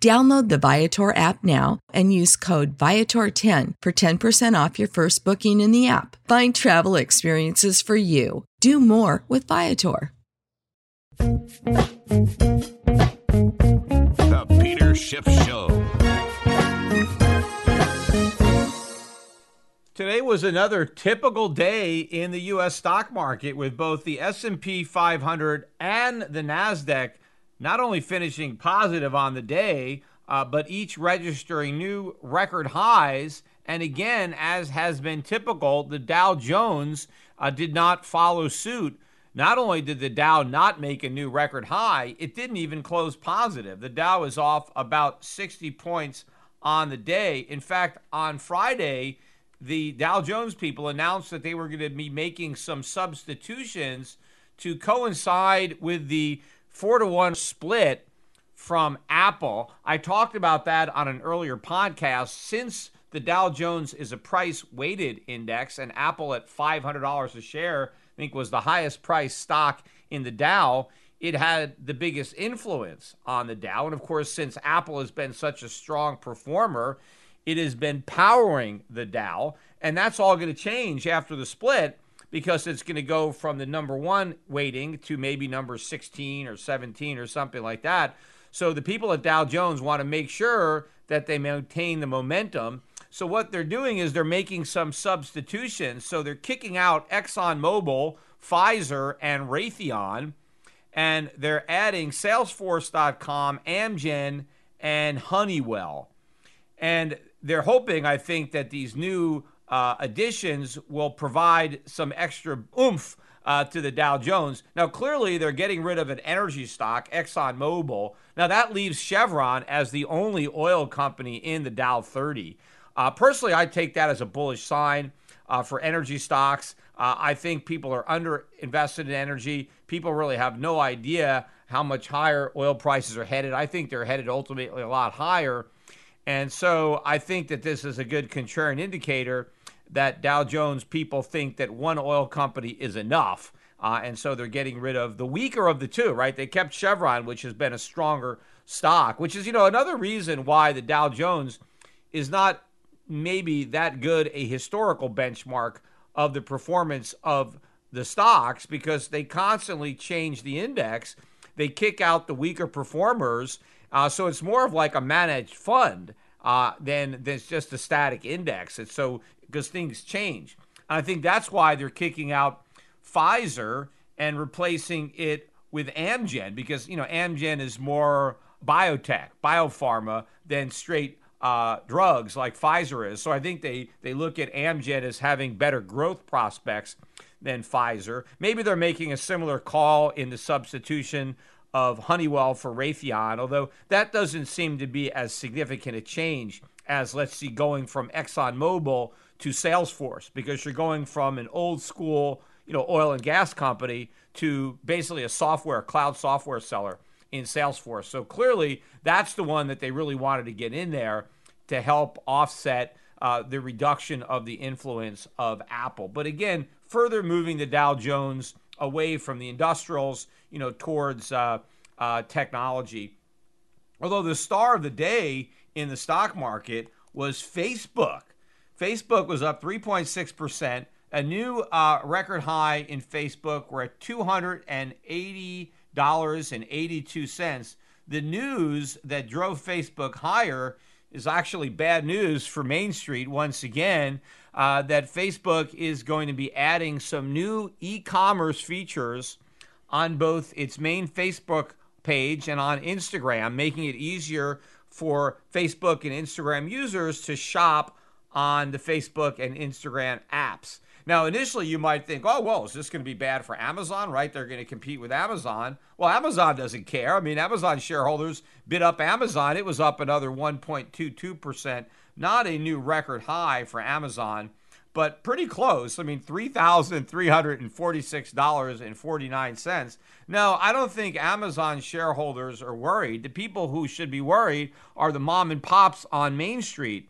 Download the Viator app now and use code Viator10 for 10% off your first booking in the app. Find travel experiences for you. Do more with Viator. The Peter Schiff Show. Today was another typical day in the US stock market with both the S&P 500 and the Nasdaq not only finishing positive on the day, uh, but each registering new record highs. And again, as has been typical, the Dow Jones uh, did not follow suit. Not only did the Dow not make a new record high, it didn't even close positive. The Dow is off about 60 points on the day. In fact, on Friday, the Dow Jones people announced that they were going to be making some substitutions to coincide with the four to one split from Apple. I talked about that on an earlier podcast. Since the Dow Jones is a price weighted index and Apple at $500 a share, I think was the highest priced stock in the Dow, it had the biggest influence on the Dow. And of course, since Apple has been such a strong performer, it has been powering the Dow. And that's all going to change after the split because it's going to go from the number one weighting to maybe number 16 or 17 or something like that. So the people at Dow Jones want to make sure that they maintain the momentum. So what they're doing is they're making some substitutions. So they're kicking out ExxonMobil, Pfizer, and Raytheon, and they're adding Salesforce.com, Amgen, and Honeywell. And they're hoping, I think, that these new uh, additions will provide some extra oomph uh, to the Dow Jones. Now, clearly, they're getting rid of an energy stock, ExxonMobil. Now, that leaves Chevron as the only oil company in the Dow 30. Uh, personally, I take that as a bullish sign uh, for energy stocks. Uh, I think people are underinvested in energy. People really have no idea how much higher oil prices are headed. I think they're headed ultimately a lot higher. And so I think that this is a good contrarian indicator that Dow Jones people think that one oil company is enough. Uh, and so they're getting rid of the weaker of the two, right? They kept Chevron, which has been a stronger stock, which is, you know, another reason why the Dow Jones is not maybe that good a historical benchmark of the performance of the stocks because they constantly change the index. They kick out the weaker performers. Uh, so it's more of like a managed fund uh, than, than just a static index. And so because things change. And I think that's why they're kicking out Pfizer and replacing it with Amgen because you know Amgen is more biotech, biopharma than straight uh, drugs like Pfizer is. So I think they they look at Amgen as having better growth prospects than Pfizer. Maybe they're making a similar call in the substitution of Honeywell for Raytheon, although that doesn't seem to be as significant a change as, let's see, going from ExxonMobil to Salesforce, because you're going from an old school, you know, oil and gas company to basically a software, cloud software seller in Salesforce. So clearly, that's the one that they really wanted to get in there to help offset uh, the reduction of the influence of Apple. But again, further moving the Dow Jones away from the industrials, you know, towards uh, uh, technology. Although the star of the day in the stock market was Facebook. Facebook was up 3.6%, a new uh, record high in Facebook. We're at $280.82. The news that drove Facebook higher is actually bad news for Main Street once again. Uh, that Facebook is going to be adding some new e commerce features on both its main Facebook page and on Instagram, making it easier for Facebook and Instagram users to shop on the Facebook and Instagram apps. Now, initially, you might think, oh, well, is this going to be bad for Amazon, right? They're going to compete with Amazon. Well, Amazon doesn't care. I mean, Amazon shareholders bid up Amazon. It was up another 1.22%. Not a new record high for Amazon, but pretty close. I mean, $3,346.49. Now, I don't think Amazon shareholders are worried. The people who should be worried are the mom and pops on Main Street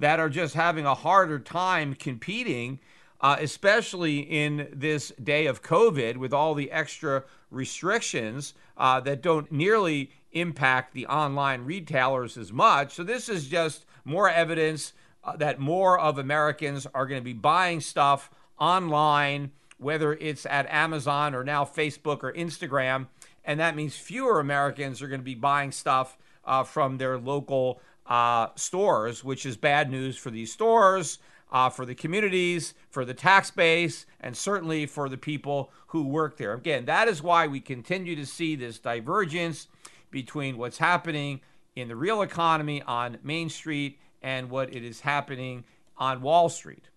that are just having a harder time competing uh, especially in this day of COVID with all the extra restrictions uh, that don't nearly impact the online retailers as much. So, this is just more evidence uh, that more of Americans are going to be buying stuff online, whether it's at Amazon or now Facebook or Instagram. And that means fewer Americans are going to be buying stuff uh, from their local uh, stores, which is bad news for these stores uh, for the communities, for the tax base, and certainly for the people who work there. Again, that is why we continue to see this divergence between what's happening in the real economy on Main Street and what it is happening on Wall Street.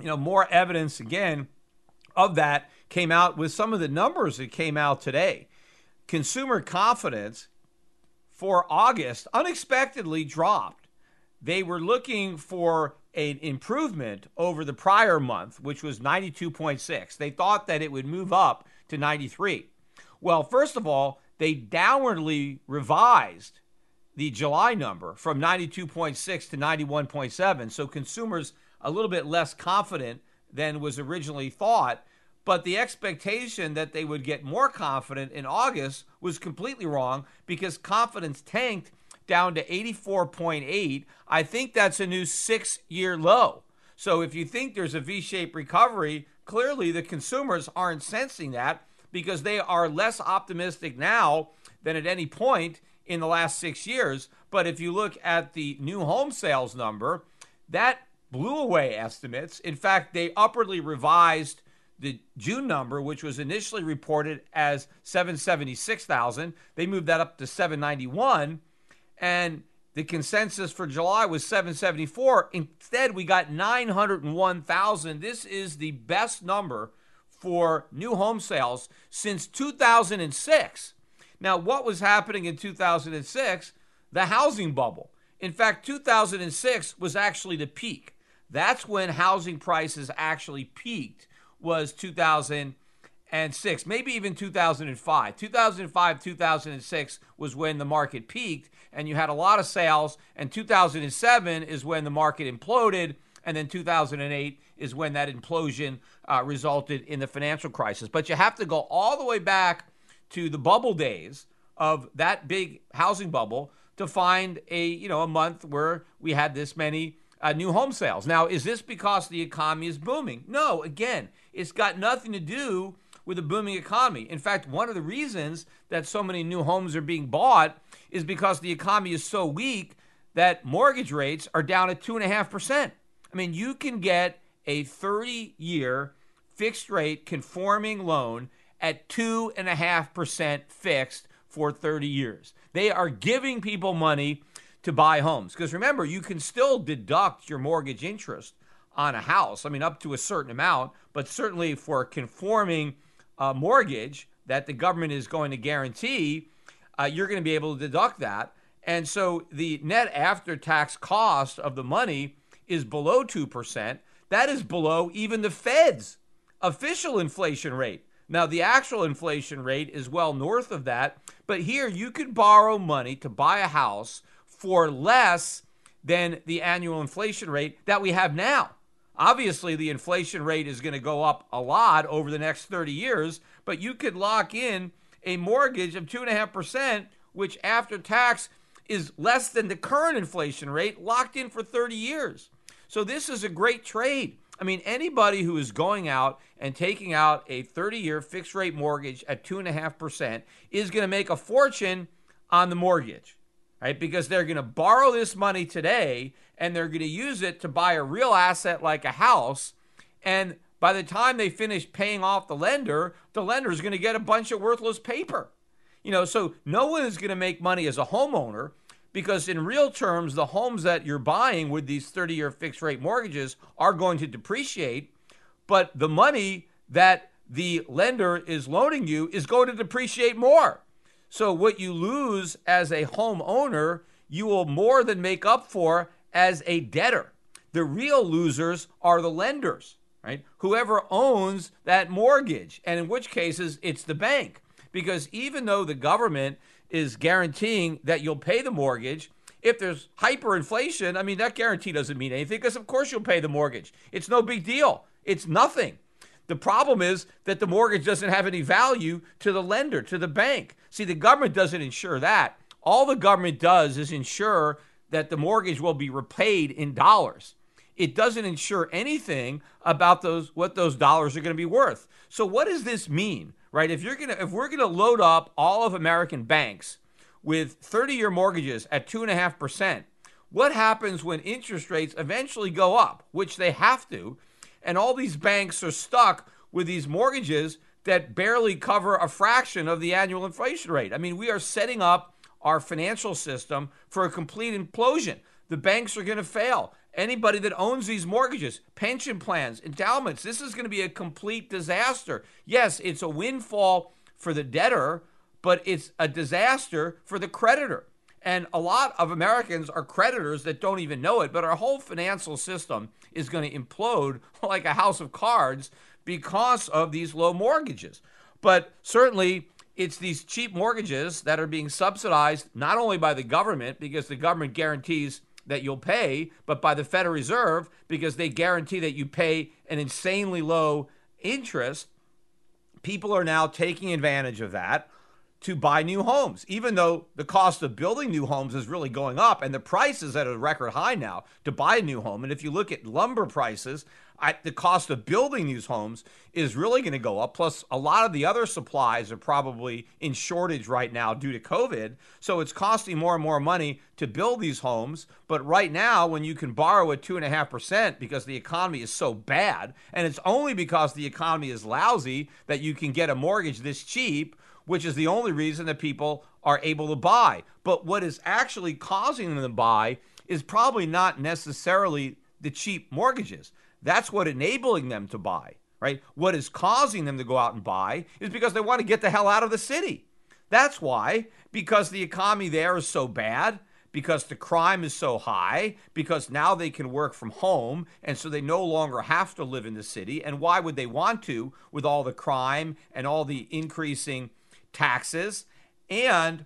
You know, more evidence again of that came out with some of the numbers that came out today. Consumer confidence for August unexpectedly dropped. They were looking for an improvement over the prior month, which was 92.6. They thought that it would move up to 93. Well, first of all, they downwardly revised the July number from 92.6 to 91.7. So consumers a little bit less confident than was originally thought. But the expectation that they would get more confident in August was completely wrong because confidence tanked down to 84.8. I think that's a new six year low. So if you think there's a V shaped recovery, clearly the consumers aren't sensing that because they are less optimistic now than at any point in the last six years. But if you look at the new home sales number, that blew away estimates. In fact, they upwardly revised the June number, which was initially reported as 776,000. They moved that up to 791 and the consensus for July was 774. Instead, we got 901,000. This is the best number for new home sales since 2006. Now, what was happening in 2006? The housing bubble. In fact, 2006 was actually the peak. That's when housing prices actually peaked was 2006, maybe even 2005. 2005, 2006 was when the market peaked, and you had a lot of sales. And 2007 is when the market imploded, and then 2008 is when that implosion uh, resulted in the financial crisis. But you have to go all the way back to the bubble days of that big housing bubble to find a you know a month where we had this many uh, new home sales. Now, is this because the economy is booming? No. Again, it's got nothing to do with a booming economy. In fact, one of the reasons that so many new homes are being bought is because the economy is so weak that mortgage rates are down at 2.5%. I mean, you can get a 30 year fixed rate conforming loan at 2.5% fixed for 30 years. They are giving people money to buy homes. Because remember, you can still deduct your mortgage interest on a house. I mean, up to a certain amount, but certainly for conforming uh, mortgage, that the government is going to guarantee, uh, you're going to be able to deduct that. And so the net after tax cost of the money is below 2%. That is below even the Fed's official inflation rate. Now, the actual inflation rate is well north of that, but here you could borrow money to buy a house for less than the annual inflation rate that we have now. Obviously, the inflation rate is going to go up a lot over the next 30 years, but you could lock in a mortgage of 2.5%, which after tax is less than the current inflation rate, locked in for 30 years. So, this is a great trade. I mean, anybody who is going out and taking out a 30 year fixed rate mortgage at 2.5% is going to make a fortune on the mortgage right? Because they're going to borrow this money today and they're going to use it to buy a real asset like a house. And by the time they finish paying off the lender, the lender is going to get a bunch of worthless paper. You know, so no one is going to make money as a homeowner because in real terms, the homes that you're buying with these 30 year fixed rate mortgages are going to depreciate. But the money that the lender is loaning you is going to depreciate more. So what you lose as a homeowner, you will more than make up for as a debtor. The real losers are the lenders, right? Whoever owns that mortgage, and in which cases it's the bank. Because even though the government is guaranteeing that you'll pay the mortgage, if there's hyperinflation, I mean, that guarantee doesn't mean anything because, of course, you'll pay the mortgage. It's no big deal. It's nothing. The problem is that the mortgage doesn't have any value to the lender, to the bank. See, the government doesn't insure that. All the government does is ensure that the mortgage will be repaid in dollars. It doesn't insure anything about those what those dollars are going to be worth. So what does this mean? Right? If you're going to if we're going to load up all of American banks with 30-year mortgages at 2.5%, what happens when interest rates eventually go up, which they have to, and all these banks are stuck with these mortgages that barely cover a fraction of the annual inflation rate. I mean, we are setting up our financial system for a complete implosion. The banks are going to fail. Anybody that owns these mortgages, pension plans, endowments, this is going to be a complete disaster. Yes, it's a windfall for the debtor, but it's a disaster for the creditor. And a lot of Americans are creditors that don't even know it, but our whole financial system is going to implode like a house of cards because of these low mortgages. But certainly, it's these cheap mortgages that are being subsidized not only by the government, because the government guarantees that you'll pay, but by the Federal Reserve, because they guarantee that you pay an insanely low interest. People are now taking advantage of that to buy new homes, even though the cost of building new homes is really going up and the price is at a record high now to buy a new home. And if you look at lumber prices, I, the cost of building these homes is really going to go up. Plus, a lot of the other supplies are probably in shortage right now due to COVID. So it's costing more and more money to build these homes. But right now, when you can borrow at 2.5% because the economy is so bad, and it's only because the economy is lousy that you can get a mortgage this cheap which is the only reason that people are able to buy. But what is actually causing them to buy is probably not necessarily the cheap mortgages. That's what enabling them to buy, right? What is causing them to go out and buy is because they want to get the hell out of the city. That's why, because the economy there is so bad, because the crime is so high, because now they can work from home, and so they no longer have to live in the city. And why would they want to with all the crime and all the increasing taxes, and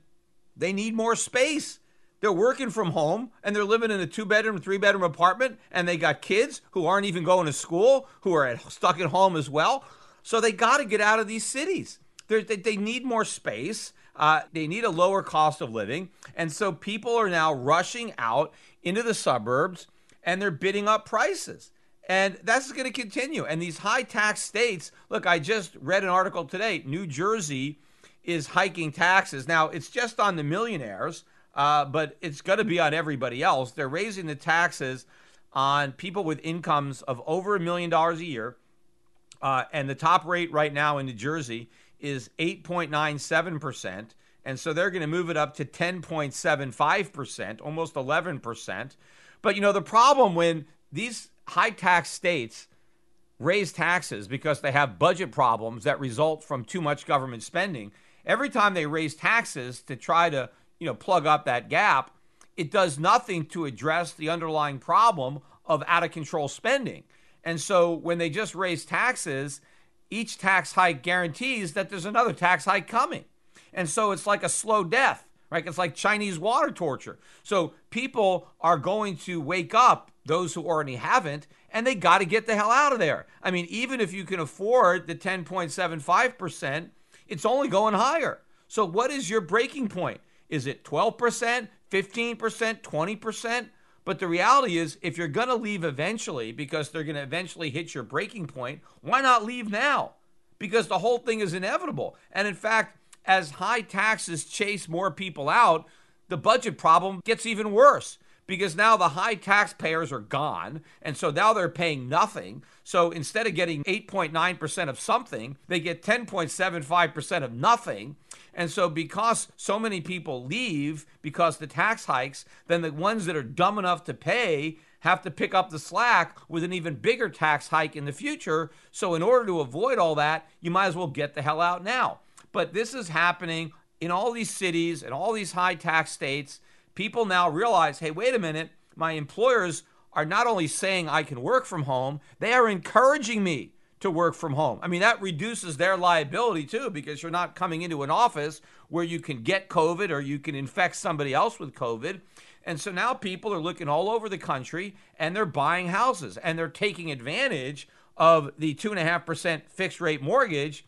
they need more space. They're working from home and they're living in a two bedroom, three bedroom apartment, and they got kids who aren't even going to school, who are stuck at home as well. So they got to get out of these cities. They're, they need more space. Uh, they need a lower cost of living. And so people are now rushing out into the suburbs and they're bidding up prices. And that's going to continue. And these high tax states look, I just read an article today New Jersey is hiking taxes. Now, it's just on the millionaires, uh, but it's going to be on everybody else. They're raising the taxes on people with incomes of over a million dollars a year. Uh, and the top rate right now in New Jersey is 8.97%. And so they're going to move it up to 10.75%, almost 11%. But you know, the problem when these high tax states raise taxes because they have budget problems that result from too much government spending, every time they raise taxes to try to, you know, plug up that gap, it does nothing to address the underlying problem of out of control spending. And so when they just raise taxes, each tax hike guarantees that there's another tax hike coming. And so it's like a slow death, right? It's like Chinese water torture. So people are going to wake up, those who already haven't, and they got to get the hell out of there. I mean, even if you can afford the 10.75%, it's only going higher. So what is your breaking point? Is it 12%, 15%, 20%? But the reality is, if you're going to leave eventually because they're going to eventually hit your breaking point, why not leave now? Because the whole thing is inevitable. And in fact, as high taxes chase more people out, the budget problem gets even worse because now the high taxpayers are gone. And so now they're paying nothing. So instead of getting 8.9% of something, they get 10.75% of nothing. And so, because so many people leave because the tax hikes, then the ones that are dumb enough to pay have to pick up the slack with an even bigger tax hike in the future. So, in order to avoid all that, you might as well get the hell out now. But this is happening in all these cities and all these high tax states. People now realize hey, wait a minute, my employers are not only saying I can work from home, they are encouraging me to work from home. I mean, that reduces their liability too because you're not coming into an office where you can get COVID or you can infect somebody else with COVID. And so now people are looking all over the country and they're buying houses and they're taking advantage of the 2.5% fixed rate mortgage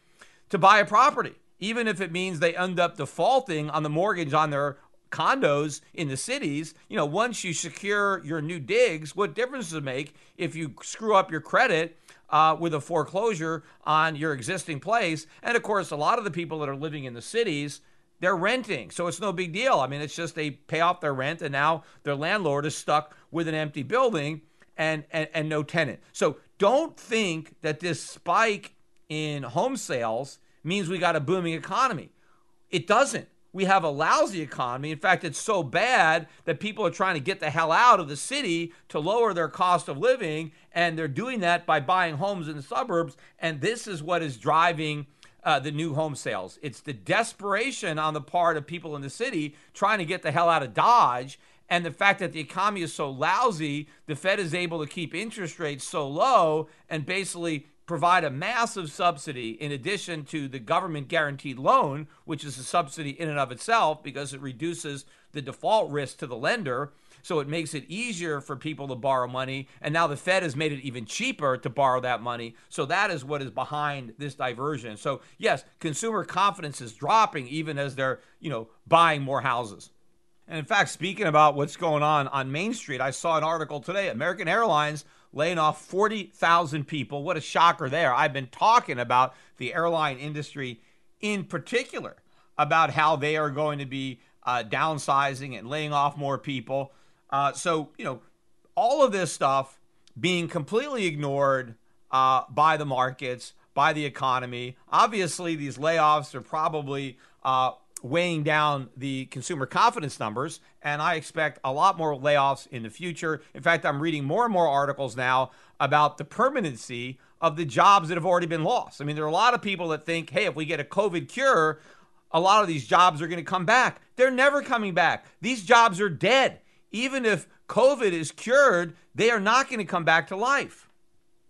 to buy a property, even if it means they end up defaulting on the mortgage on their condos in the cities, you know, once you secure your new digs, what difference does it make if you screw up your credit uh, with a foreclosure on your existing place? And of course, a lot of the people that are living in the cities, they're renting. So it's no big deal. I mean, it's just they pay off their rent and now their landlord is stuck with an empty building and, and, and no tenant. So don't think that this spike in home sales means we got a booming economy. It doesn't we have a lousy economy. In fact, it's so bad that people are trying to get the hell out of the city to lower their cost of living. And they're doing that by buying homes in the suburbs. And this is what is driving uh, the new home sales. It's the desperation on the part of people in the city trying to get the hell out of Dodge. And the fact that the economy is so lousy, the Fed is able to keep interest rates so low and basically provide a massive subsidy in addition to the government guaranteed loan, which is a subsidy in and of itself because it reduces the default risk to the lender. So it makes it easier for people to borrow money. And now the Fed has made it even cheaper to borrow that money. So that is what is behind this diversion. So yes, consumer confidence is dropping even as they're, you know, buying more houses. And in fact, speaking about what's going on on Main Street, I saw an article today. American Airlines laying off 40,000 people. What a shocker there. I've been talking about the airline industry in particular, about how they are going to be uh, downsizing and laying off more people. Uh, so, you know, all of this stuff being completely ignored uh, by the markets, by the economy. Obviously, these layoffs are probably uh, weighing down the consumer confidence numbers, and I expect a lot more layoffs in the future. In fact, I'm reading more and more articles now about the permanency of the jobs that have already been lost. I mean, there are a lot of people that think, hey, if we get a COVID cure, a lot of these jobs are going to come back. They're never coming back. These jobs are dead. Even if COVID is cured, they are not going to come back to life.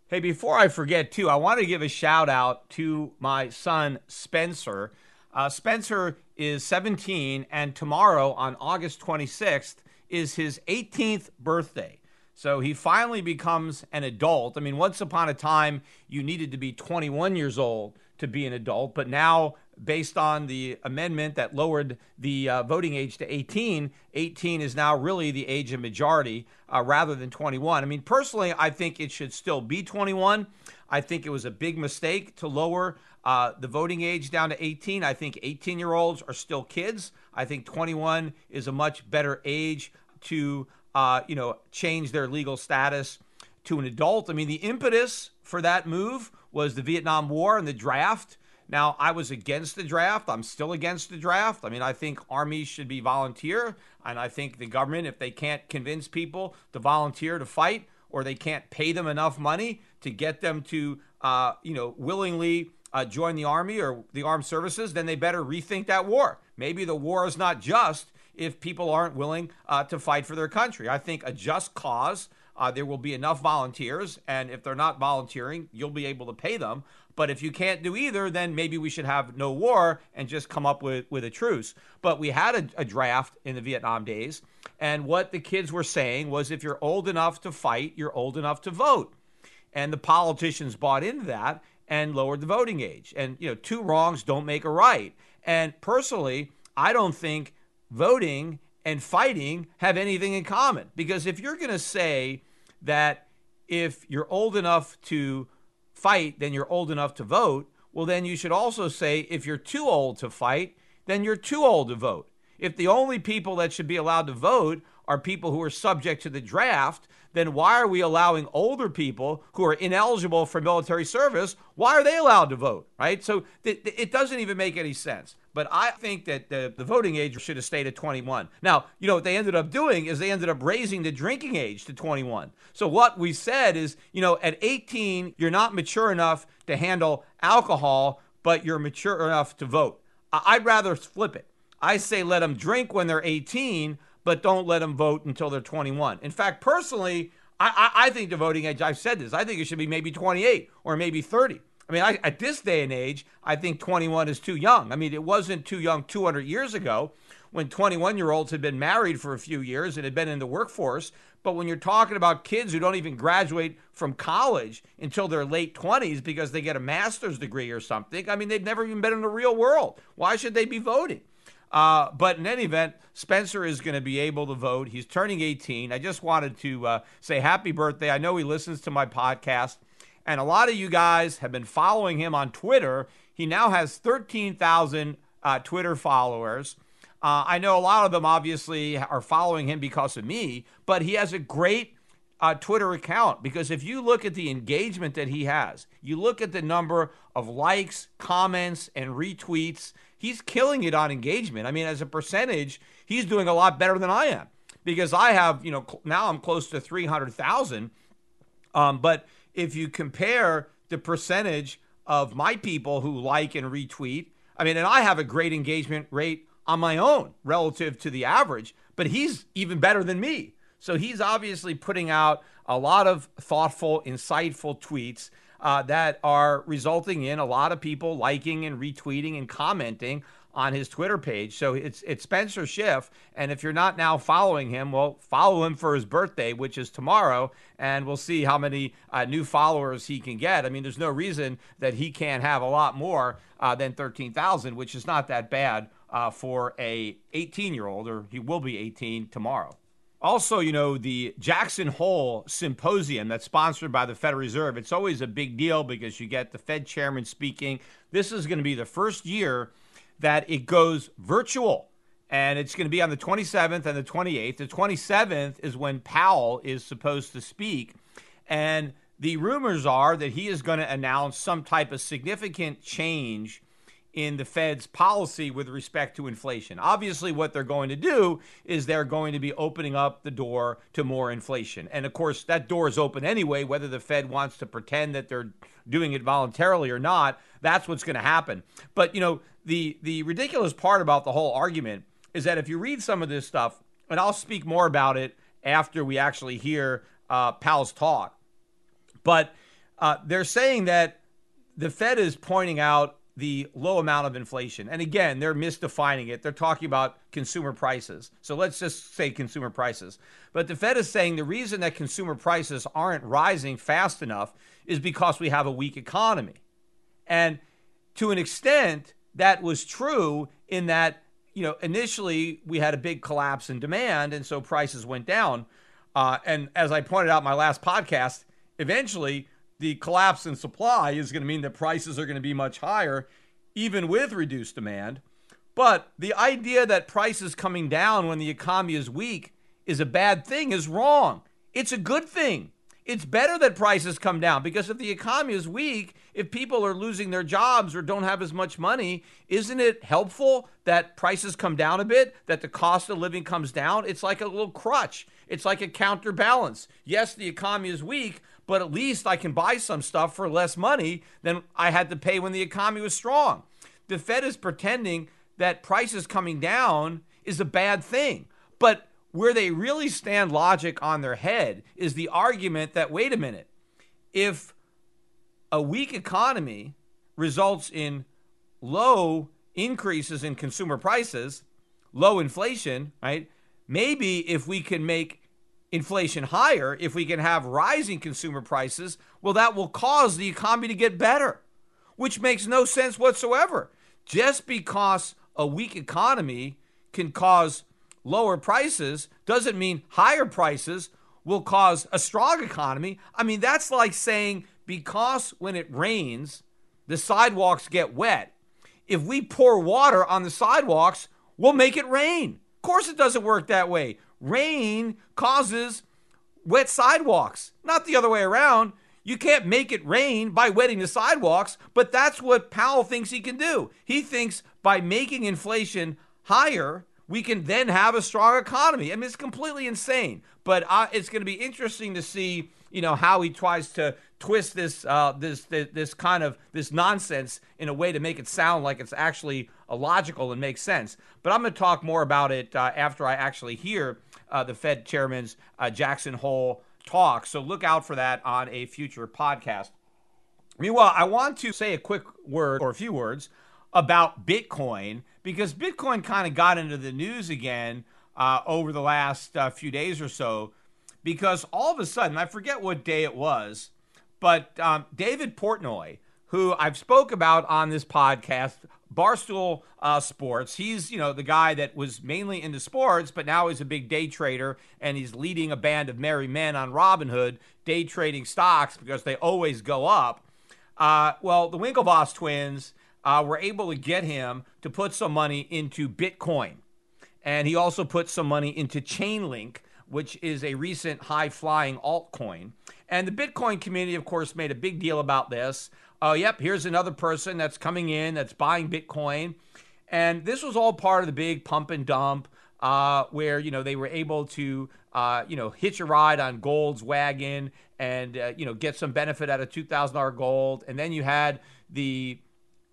Hey, before I forget, too, I want to give a shout out to my son, Spencer. Uh, Spencer is 17, and tomorrow, on August 26th, is his 18th birthday. So he finally becomes an adult. I mean, once upon a time, you needed to be 21 years old to be an adult, but now, based on the amendment that lowered the uh, voting age to 18, 18 is now really the age of majority uh, rather than 21. I mean, personally, I think it should still be 21. I think it was a big mistake to lower uh, the voting age down to 18. I think 18 year olds are still kids. I think 21 is a much better age to, uh, you know, change their legal status to an adult. I mean, the impetus for that move was the Vietnam War and the draft. Now, I was against the draft. I'm still against the draft. I mean, I think armies should be volunteer. And I think the government, if they can't convince people to volunteer to fight, or they can't pay them enough money to get them to, uh, you know, willingly uh, join the army or the armed services, then they better rethink that war. Maybe the war is not just if people aren't willing uh, to fight for their country. I think a just cause. Uh, there will be enough volunteers, and if they're not volunteering, you'll be able to pay them. But if you can't do either, then maybe we should have no war and just come up with, with a truce. But we had a, a draft in the Vietnam days, and what the kids were saying was if you're old enough to fight, you're old enough to vote. And the politicians bought into that and lowered the voting age. And, you know, two wrongs don't make a right. And personally, I don't think voting and fighting have anything in common. Because if you're going to say that if you're old enough to fight, then you're old enough to vote, well, then you should also say if you're too old to fight, then you're too old to vote. If the only people that should be allowed to vote are people who are subject to the draft, then why are we allowing older people who are ineligible for military service? Why are they allowed to vote? Right? So th- it doesn't even make any sense. But I think that the, the voting age should have stayed at 21. Now, you know, what they ended up doing is they ended up raising the drinking age to 21. So what we said is, you know, at 18, you're not mature enough to handle alcohol, but you're mature enough to vote. I'd rather flip it. I say let them drink when they're 18, but don't let them vote until they're 21. In fact, personally, I, I, I think the voting age, I've said this, I think it should be maybe 28 or maybe 30. I mean, I, at this day and age, I think 21 is too young. I mean, it wasn't too young 200 years ago when 21 year olds had been married for a few years and had been in the workforce. But when you're talking about kids who don't even graduate from college until their late 20s because they get a master's degree or something, I mean, they've never even been in the real world. Why should they be voting? Uh, but in any event, Spencer is going to be able to vote. He's turning 18. I just wanted to uh, say happy birthday. I know he listens to my podcast, and a lot of you guys have been following him on Twitter. He now has 13,000 uh, Twitter followers. Uh, I know a lot of them obviously are following him because of me, but he has a great uh, Twitter account because if you look at the engagement that he has, you look at the number of likes, comments, and retweets, he's killing it on engagement. I mean, as a percentage, he's doing a lot better than I am because I have, you know, now I'm close to 300,000. Um, but if you compare the percentage of my people who like and retweet, I mean, and I have a great engagement rate on my own relative to the average, but he's even better than me. So he's obviously putting out a lot of thoughtful, insightful tweets uh, that are resulting in a lot of people liking and retweeting and commenting on his Twitter page. So it's it's Spencer Schiff, and if you're not now following him, well, follow him for his birthday, which is tomorrow, and we'll see how many uh, new followers he can get. I mean, there's no reason that he can't have a lot more uh, than 13,000, which is not that bad uh, for a 18 year old, or he will be 18 tomorrow. Also, you know, the Jackson Hole Symposium that's sponsored by the Federal Reserve, it's always a big deal because you get the Fed chairman speaking. This is going to be the first year that it goes virtual. And it's going to be on the 27th and the 28th. The 27th is when Powell is supposed to speak. And the rumors are that he is going to announce some type of significant change in the Fed's policy with respect to inflation. Obviously, what they're going to do is they're going to be opening up the door to more inflation. And of course, that door is open anyway, whether the Fed wants to pretend that they're doing it voluntarily or not. That's what's going to happen. But, you know, the, the ridiculous part about the whole argument is that if you read some of this stuff, and I'll speak more about it after we actually hear uh, Powell's talk, but uh, they're saying that the Fed is pointing out the low amount of inflation. And again, they're misdefining it. They're talking about consumer prices. So let's just say consumer prices. But the Fed is saying the reason that consumer prices aren't rising fast enough is because we have a weak economy. And to an extent, that was true in that, you know, initially we had a big collapse in demand and so prices went down. Uh, and as I pointed out in my last podcast, eventually the collapse in supply is going to mean that prices are going to be much higher, even with reduced demand. But the idea that prices coming down when the economy is weak is a bad thing is wrong. It's a good thing. it's better that prices come down because if the economy is weak, if people are losing their jobs or don't have as much money, isn't it helpful that prices come down a bit, that the cost of living comes down? It's like a little crutch, it's like a counterbalance. Yes, the economy is weak, but at least I can buy some stuff for less money than I had to pay when the economy was strong. The Fed is pretending that prices coming down is a bad thing. But where they really stand logic on their head is the argument that wait a minute, if a weak economy results in low increases in consumer prices, low inflation, right? Maybe if we can make inflation higher, if we can have rising consumer prices, well, that will cause the economy to get better, which makes no sense whatsoever. Just because a weak economy can cause lower prices doesn't mean higher prices will cause a strong economy. I mean, that's like saying because when it rains, the sidewalks get wet. If we pour water on the sidewalks, we'll make it rain. Of course, it doesn't work that way. Rain causes wet sidewalks, not the other way around. You can't make it rain by wetting the sidewalks, but that's what Powell thinks he can do. He thinks by making inflation higher, we can then have a strong economy. I mean, it's completely insane. But uh, it's going to be interesting to see, you know, how he tries to twist this, uh, this, this, this kind of this nonsense in a way to make it sound like it's actually logical and makes sense. But I'm going to talk more about it uh, after I actually hear uh, the Fed chairman's uh, Jackson Hole talk. So look out for that on a future podcast. Meanwhile, I want to say a quick word or a few words about Bitcoin because Bitcoin kind of got into the news again uh, over the last uh, few days or so because all of a sudden, I forget what day it was, but um, David Portnoy, who I've spoke about on this podcast, Barstool uh, Sports. He's you know the guy that was mainly into sports, but now he's a big day trader, and he's leading a band of merry men on Robinhood, day trading stocks because they always go up. Uh, well, the Winklevoss twins uh, were able to get him to put some money into Bitcoin. And he also put some money into Chainlink, which is a recent high flying altcoin. And the Bitcoin community, of course, made a big deal about this. Oh, uh, yep, here's another person that's coming in that's buying Bitcoin. And this was all part of the big pump and dump uh, where, you know, they were able to, uh, you know, hitch a ride on gold's wagon and, uh, you know, get some benefit out of $2,000 gold. And then you had the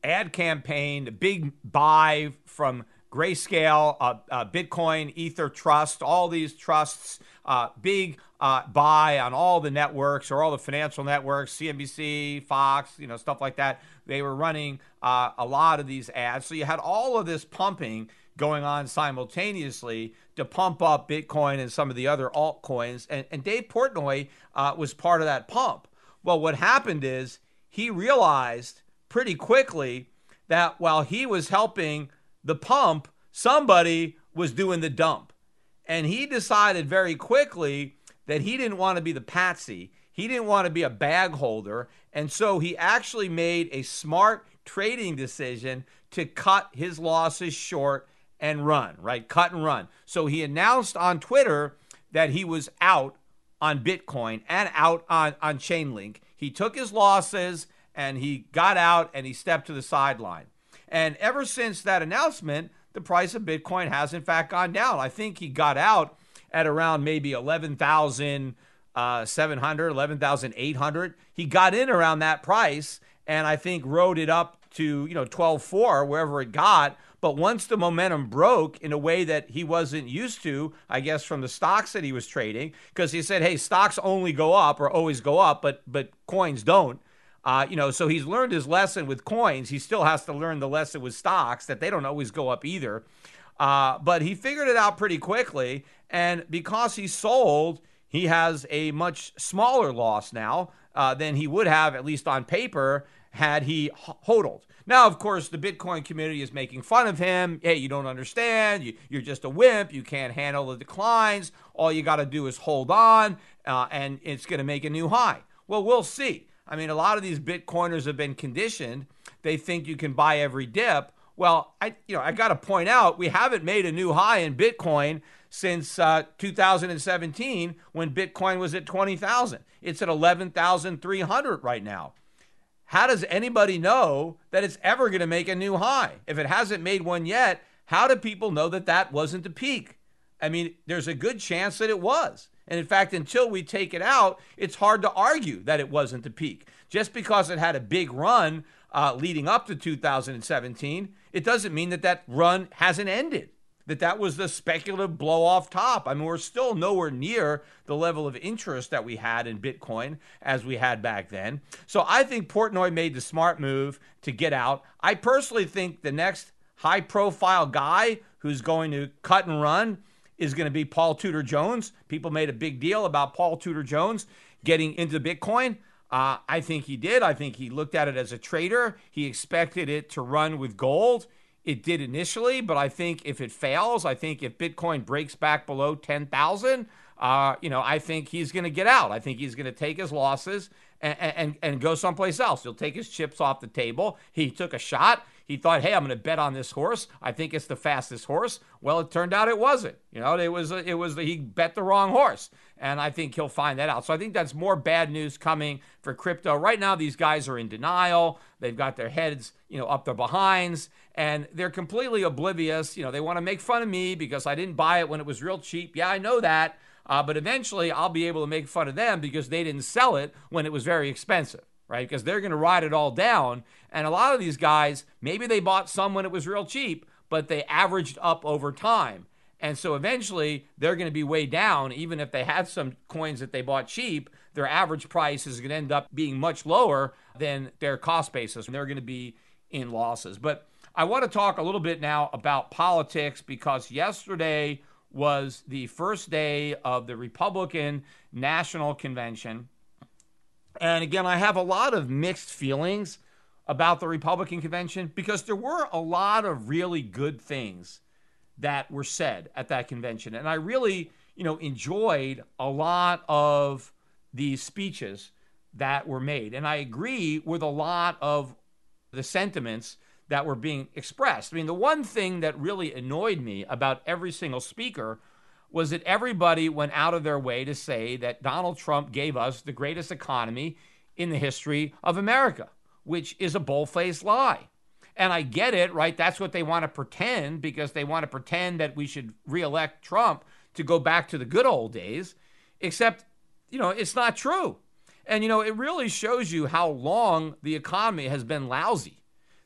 ad campaign, the big buy from Grayscale, uh, uh, Bitcoin, Ether Trust, all these trusts, uh, big uh, buy on all the networks or all the financial networks, CNBC, Fox, you know, stuff like that. They were running uh, a lot of these ads. So you had all of this pumping going on simultaneously to pump up Bitcoin and some of the other altcoins. And, and Dave Portnoy uh, was part of that pump. Well, what happened is he realized pretty quickly that while he was helping the pump, somebody was doing the dump. And he decided very quickly that he didn't want to be the patsy. He didn't want to be a bag holder. And so he actually made a smart trading decision to cut his losses short and run, right? Cut and run. So he announced on Twitter that he was out on Bitcoin and out on, on Chainlink. He took his losses and he got out and he stepped to the sideline. And ever since that announcement, the price of Bitcoin has in fact gone down. I think he got out at around maybe 11,700, uh, 11,800. He got in around that price and I think rode it up to, you know, 12.4 wherever it got. But once the momentum broke in a way that he wasn't used to, I guess from the stocks that he was trading, because he said, "Hey, stocks only go up or always go up, but but coins don't." Uh, you know, so he's learned his lesson with coins. He still has to learn the lesson with stocks that they don't always go up either. Uh, but he figured it out pretty quickly. And because he sold, he has a much smaller loss now uh, than he would have, at least on paper, had he hodled. Now, of course, the Bitcoin community is making fun of him. Hey, you don't understand. You, are just a wimp. You can't handle the declines. All you got to do is hold on, uh, and it's going to make a new high. Well, we'll see. I mean, a lot of these Bitcoiners have been conditioned. They think you can buy every dip. Well, I you know I got to point out we haven't made a new high in Bitcoin since uh, 2017 when Bitcoin was at 20,000. It's at 11,300 right now. How does anybody know that it's ever going to make a new high? If it hasn't made one yet, how do people know that that wasn't the peak? I mean, there's a good chance that it was. And in fact, until we take it out, it's hard to argue that it wasn't the peak. Just because it had a big run uh, leading up to 2017, it doesn't mean that that run hasn't ended that that was the speculative blow off top. I mean, we're still nowhere near the level of interest that we had in Bitcoin as we had back then. So I think Portnoy made the smart move to get out. I personally think the next high profile guy who's going to cut and run is going to be Paul Tudor Jones. People made a big deal about Paul Tudor Jones getting into Bitcoin. Uh, I think he did. I think he looked at it as a trader. He expected it to run with gold. It did initially, but I think if it fails, I think if Bitcoin breaks back below 10,000, uh, you know, I think he's going to get out. I think he's going to take his losses and, and, and go someplace else. He'll take his chips off the table. He took a shot. He thought, hey, I'm going to bet on this horse. I think it's the fastest horse. Well, it turned out it wasn't. You know, it was it was he bet the wrong horse, and I think he'll find that out. So I think that's more bad news coming for crypto right now. These guys are in denial. They've got their heads, you know, up their behinds, and they're completely oblivious. You know, they want to make fun of me because I didn't buy it when it was real cheap. Yeah, I know that. Uh, but eventually, I'll be able to make fun of them because they didn't sell it when it was very expensive right? Because they're going to ride it all down. And a lot of these guys, maybe they bought some when it was real cheap, but they averaged up over time. And so eventually they're going to be way down, even if they had some coins that they bought cheap, their average price is going to end up being much lower than their cost basis, and they're going to be in losses. But I want to talk a little bit now about politics because yesterday was the first day of the Republican National Convention. And again, I have a lot of mixed feelings about the Republican convention because there were a lot of really good things that were said at that convention. And I really, you know, enjoyed a lot of these speeches that were made. And I agree with a lot of the sentiments that were being expressed. I mean, the one thing that really annoyed me about every single speaker was that everybody went out of their way to say that Donald Trump gave us the greatest economy in the history of America, which is a bull-faced lie. And I get it, right? That's what they want to pretend because they want to pretend that we should reelect Trump to go back to the good old days, except, you know, it's not true. And, you know, it really shows you how long the economy has been lousy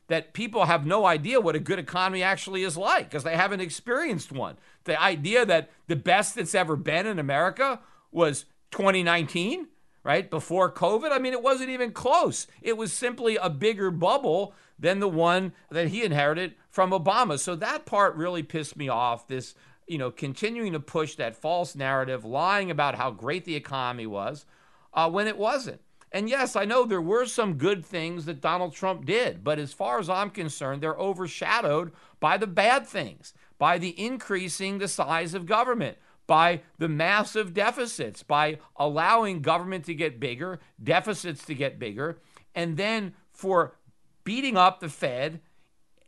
that people have no idea what a good economy actually is like because they haven't experienced one. The idea that the best that's ever been in America was 2019, right? Before COVID, I mean, it wasn't even close. It was simply a bigger bubble than the one that he inherited from Obama. So that part really pissed me off. This, you know, continuing to push that false narrative, lying about how great the economy was uh, when it wasn't. And yes, I know there were some good things that Donald Trump did, but as far as I'm concerned, they're overshadowed by the bad things, by the increasing the size of government, by the massive deficits, by allowing government to get bigger, deficits to get bigger, and then for beating up the Fed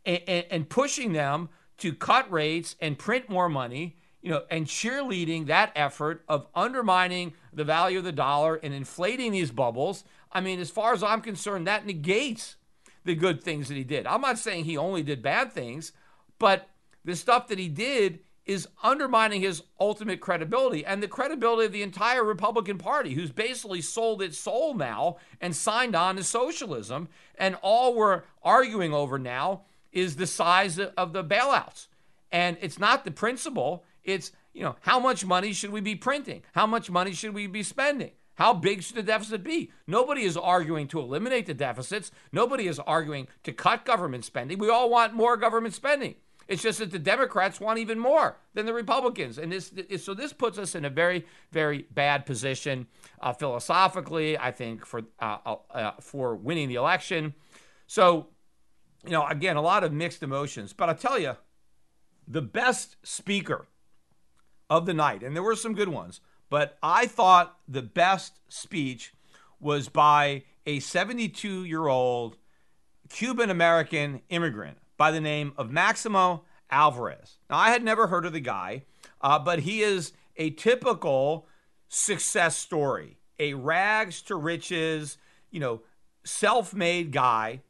and, and, and pushing them to cut rates and print more money you know, and cheerleading that effort of undermining the value of the dollar and inflating these bubbles. I mean, as far as I'm concerned, that negates the good things that he did. I'm not saying he only did bad things, but the stuff that he did is undermining his ultimate credibility and the credibility of the entire Republican Party, who's basically sold its soul now and signed on to socialism. And all we're arguing over now is the size of the bailouts. And it's not the principle, it's, you know, how much money should we be printing? How much money should we be spending? How big should the deficit be? Nobody is arguing to eliminate the deficits. Nobody is arguing to cut government spending. We all want more government spending. It's just that the Democrats want even more than the Republicans, and this so this puts us in a very very bad position uh, philosophically. I think for uh, uh, uh for winning the election. So, you know, again, a lot of mixed emotions. But I tell you, the best speaker of the night, and there were some good ones, but I thought the best speech was by a 72 year old Cuban American immigrant by the name of Maximo Alvarez. Now, I had never heard of the guy, uh, but he is a typical success story, a rags to riches, you know, self made guy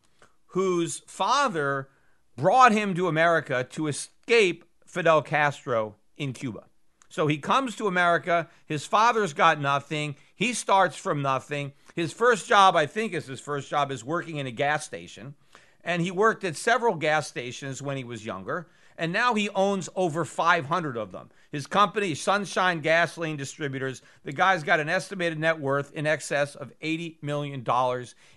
whose father brought him to America to escape Fidel Castro in Cuba. So he comes to America. His father's got nothing. He starts from nothing. His first job, I think, is his first job, is working in a gas station. And he worked at several gas stations when he was younger. And now he owns over 500 of them. His company, Sunshine Gasoline Distributors, the guy's got an estimated net worth in excess of $80 million.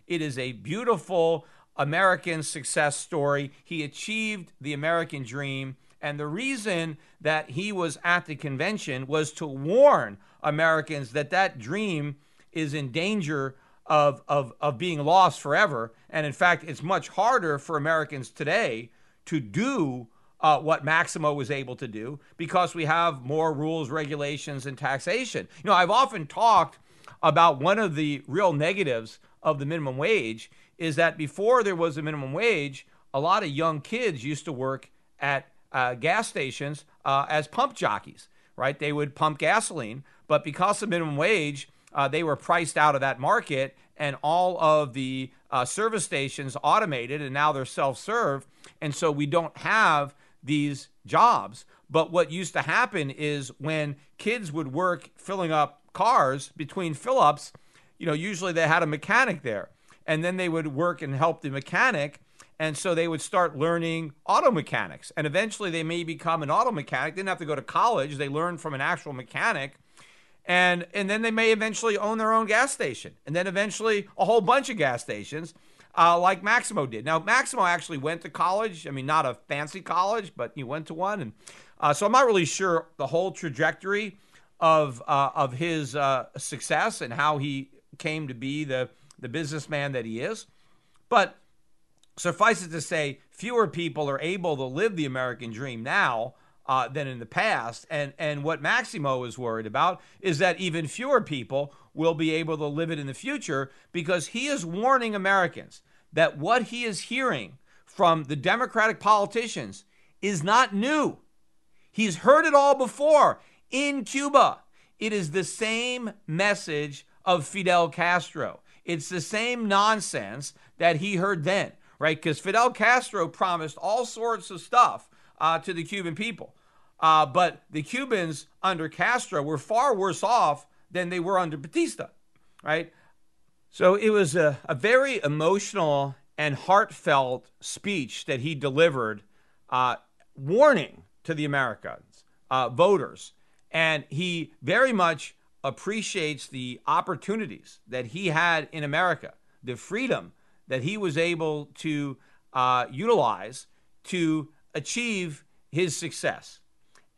It is a beautiful American success story. He achieved the American dream. And the reason that he was at the convention was to warn Americans that that dream is in danger of, of, of being lost forever. And in fact, it's much harder for Americans today to do uh, what Maximo was able to do because we have more rules, regulations, and taxation. You know, I've often talked about one of the real negatives of the minimum wage is that before there was a minimum wage, a lot of young kids used to work at uh, gas stations uh, as pump jockeys, right? They would pump gasoline, but because of minimum wage, uh, they were priced out of that market, and all of the uh, service stations automated, and now they're self-serve, and so we don't have these jobs. But what used to happen is when kids would work filling up cars between fill ups, you know, usually they had a mechanic there, and then they would work and help the mechanic and so they would start learning auto mechanics. And eventually they may become an auto mechanic. They didn't have to go to college. They learned from an actual mechanic. And, and then they may eventually own their own gas station. And then eventually a whole bunch of gas stations, uh, like Maximo did. Now, Maximo actually went to college. I mean, not a fancy college, but he went to one. And uh, so I'm not really sure the whole trajectory of, uh, of his uh, success and how he came to be the, the businessman that he is. But Suffice it to say, fewer people are able to live the American dream now uh, than in the past. And, and what Maximo is worried about is that even fewer people will be able to live it in the future because he is warning Americans that what he is hearing from the Democratic politicians is not new. He's heard it all before in Cuba. It is the same message of Fidel Castro. It's the same nonsense that he heard then right? Because Fidel Castro promised all sorts of stuff uh, to the Cuban people. Uh, but the Cubans under Castro were far worse off than they were under Batista, right? So it was a, a very emotional and heartfelt speech that he delivered, uh, warning to the Americans, uh, voters. And he very much appreciates the opportunities that he had in America, the freedom that he was able to uh, utilize to achieve his success.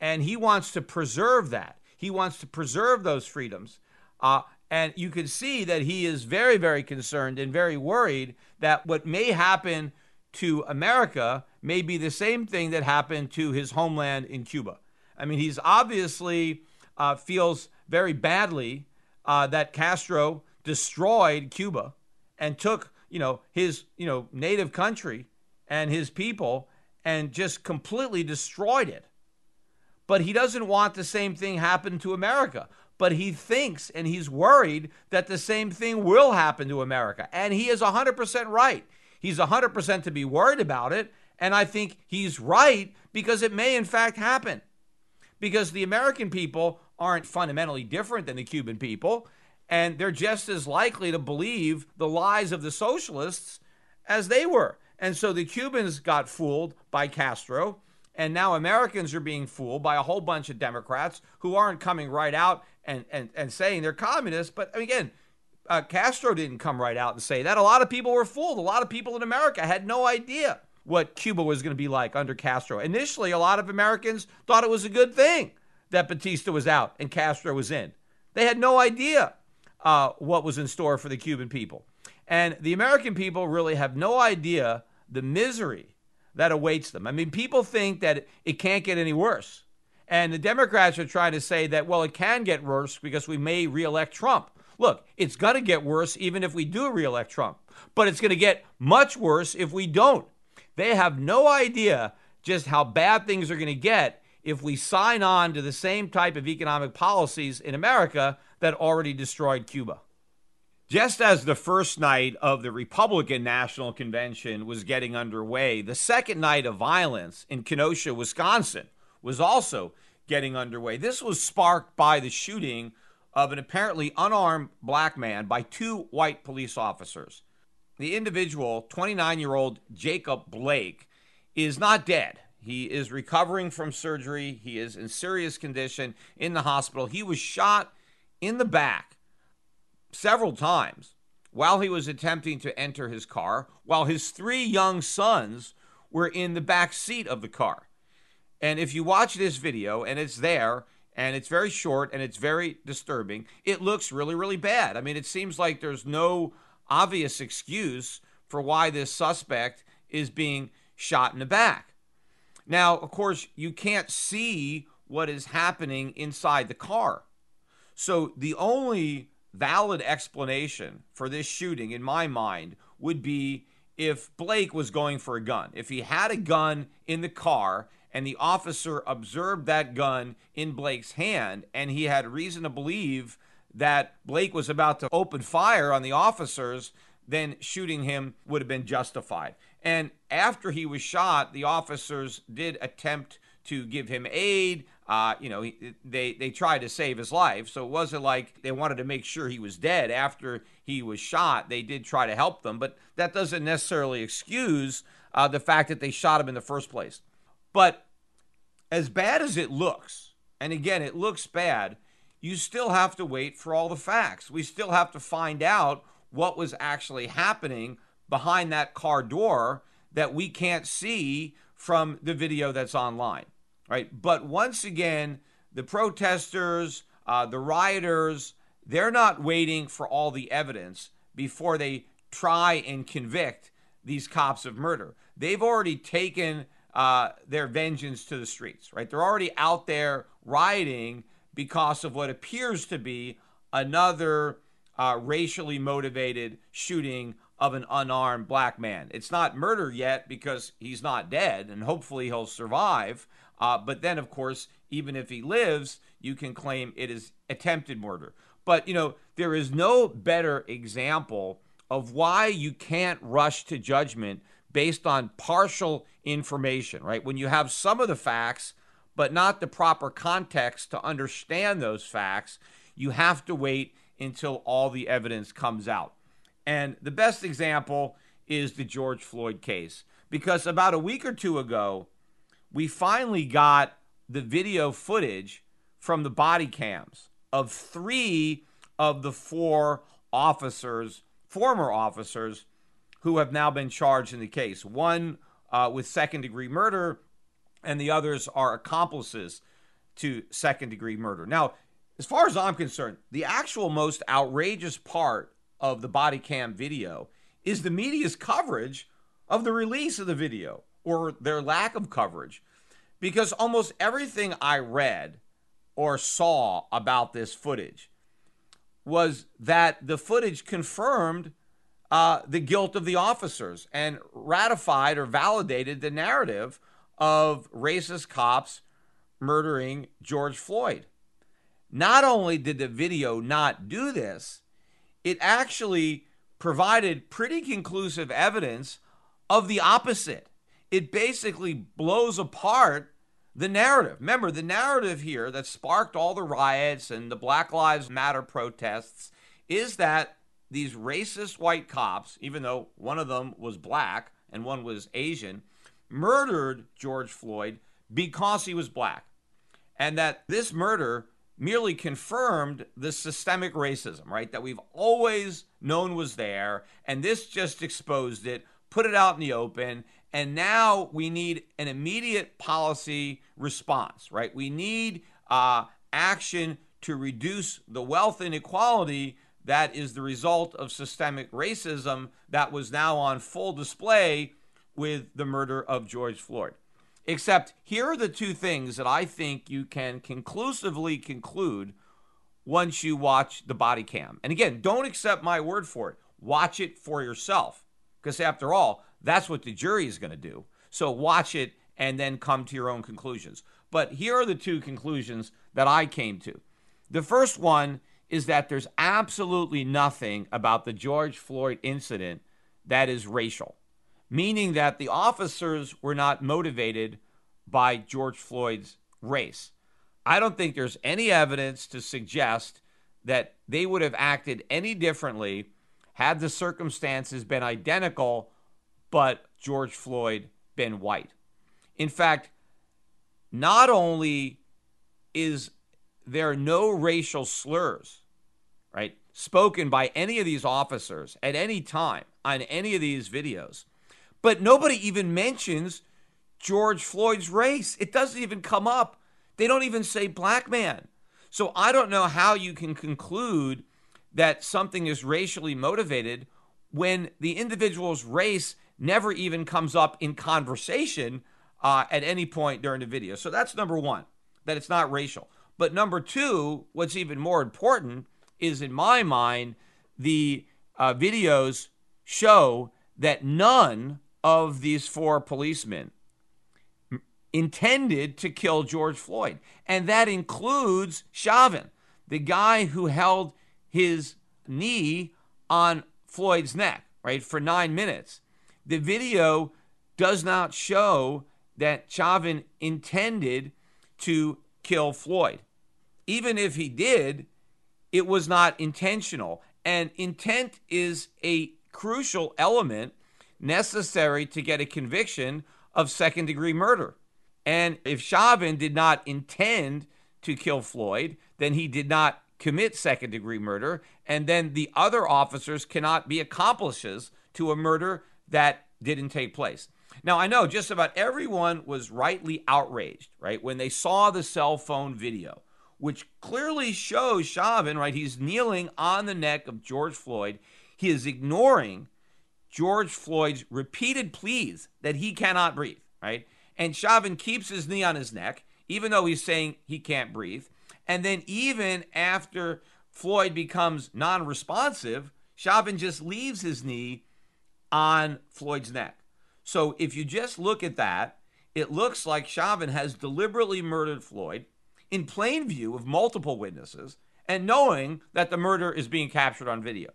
And he wants to preserve that. He wants to preserve those freedoms. Uh, and you can see that he is very, very concerned and very worried that what may happen to America may be the same thing that happened to his homeland in Cuba. I mean, he's obviously uh, feels very badly uh, that Castro destroyed Cuba and took you know, his, you know, native country and his people and just completely destroyed it. But he doesn't want the same thing happen to America. But he thinks and he's worried that the same thing will happen to America. And he is 100% right. He's 100% to be worried about it. And I think he's right because it may, in fact, happen. Because the American people aren't fundamentally different than the Cuban people and they're just as likely to believe the lies of the socialists as they were. And so the Cubans got fooled by Castro, and now Americans are being fooled by a whole bunch of Democrats who aren't coming right out and, and, and saying they're communists. But again, uh, Castro didn't come right out and say that. A lot of people were fooled. A lot of people in America had no idea what Cuba was going to be like under Castro. Initially, a lot of Americans thought it was a good thing that Batista was out and Castro was in. They had no idea uh, what was in store for the Cuban people. And the American people really have no idea the misery that awaits them. I mean, people think that it can't get any worse. And the Democrats are trying to say that, well, it can get worse because we may reelect Trump. Look, it's going to get worse even if we do reelect Trump, but it's going to get much worse if we don't. They have no idea just how bad things are going to get if we sign on to the same type of economic policies in America that already destroyed Cuba. Just as the first night of the Republican National Convention was getting underway, the second night of violence in Kenosha, Wisconsin was also getting underway. This was sparked by the shooting of an apparently unarmed black man by two white police officers. The individual, 29 year old Jacob Blake, is not dead. He is recovering from surgery. He is in serious condition in the hospital. He was shot in the back several times while he was attempting to enter his car, while his three young sons were in the back seat of the car. And if you watch this video, and it's there, and it's very short and it's very disturbing, it looks really, really bad. I mean, it seems like there's no obvious excuse for why this suspect is being shot in the back. Now, of course, you can't see what is happening inside the car. So the only valid explanation for this shooting, in my mind, would be if Blake was going for a gun. If he had a gun in the car and the officer observed that gun in Blake's hand and he had reason to believe that Blake was about to open fire on the officers, then shooting him would have been justified. And after he was shot, the officers did attempt to give him aid. Uh, you know, he, they they tried to save his life, so it wasn't like they wanted to make sure he was dead after he was shot. They did try to help them, but that doesn't necessarily excuse uh, the fact that they shot him in the first place. But as bad as it looks, and again, it looks bad, you still have to wait for all the facts. We still have to find out what was actually happening behind that car door that we can't see from the video that's online, right? But once again, the protesters, uh, the rioters, they're not waiting for all the evidence before they try and convict these cops of murder. They've already taken uh, their vengeance to the streets, right? They're already out there rioting because of what appears to be another uh, racially motivated shooting of an unarmed black man. It's not murder yet because he's not dead, and hopefully he'll survive. Uh, but then, of course, even if he lives, you can claim it is attempted murder. But, you know, there is no better example of why you can't rush to judgment based on partial information, right? When you have some of the facts, but not the proper context to understand those facts, you have to wait until all the evidence comes out. And the best example is the George Floyd case, because about a week or two ago, we finally got the video footage from the body cams of three of the four officers, former officers, who have now been charged in the case. One uh, with second degree murder, and the others are accomplices to second degree murder. Now, as far as I'm concerned, the actual most outrageous part of the body cam video is the media's coverage of the release of the video or their lack of coverage. Because almost everything I read or saw about this footage was that the footage confirmed uh, the guilt of the officers and ratified or validated the narrative of racist cops murdering George Floyd. Not only did the video not do this, it actually provided pretty conclusive evidence of the opposite. It basically blows apart the narrative. Remember, the narrative here that sparked all the riots and the Black Lives Matter protests is that these racist white cops, even though one of them was black and one was Asian, murdered George Floyd because he was black. And that this murder merely confirmed the systemic racism, right? That we've always known was there. And this just exposed it, put it out in the open. And now we need an immediate policy response, right? We need uh, action to reduce the wealth inequality that is the result of systemic racism that was now on full display with the murder of George Floyd. Except here are the two things that I think you can conclusively conclude once you watch the body cam. And again, don't accept my word for it. Watch it for yourself. Because after all, That's what the jury is going to do. So watch it and then come to your own conclusions. But here are the two conclusions that I came to. The first one is that there's absolutely nothing about the George Floyd incident that is racial, meaning that the officers were not motivated by George Floyd's race. I don't think there's any evidence to suggest that they would have acted any differently had the circumstances been identical, but George Floyd been white. In fact, not only is there no racial slurs, right, spoken by any of these officers at any time on any of these videos, but nobody even mentions George Floyd's race. It doesn't even come up. They don't even say black man. So I don't know how you can conclude that something is racially motivated when the individual's race never even comes up in conversation uh, at any point during the video. So that's number one, that it's not racial. But number two, what's even more important is, in my mind, the uh, videos show that none of these four policemen intended to kill George Floyd. And that includes Chauvin, the guy who held his knee on Floyd's neck, right, for nine minutes. The video does not show that Chauvin intended to kill Floyd. Even if he did, it was not intentional. And intent is a crucial element necessary to get a conviction of second degree murder. And if Chauvin did not intend to kill Floyd, then he did not commit second degree murder. And then the other officers cannot be accomplices to a murder that didn't take place. Now, I know just about everyone was rightly outraged, right, when they saw the cell phone video, which clearly shows Chauvin, right, he's kneeling on the neck of George Floyd. He is ignoring George Floyd's repeated pleas that he cannot breathe, right? And Chauvin keeps his knee on his neck, even though he's saying he can't breathe. And then, even after Floyd becomes non responsive, Chauvin just leaves his knee on Floyd's neck. So if you just look at that, it looks like Chauvin has deliberately murdered Floyd in plain view of multiple witnesses and knowing that the murder is being captured on video.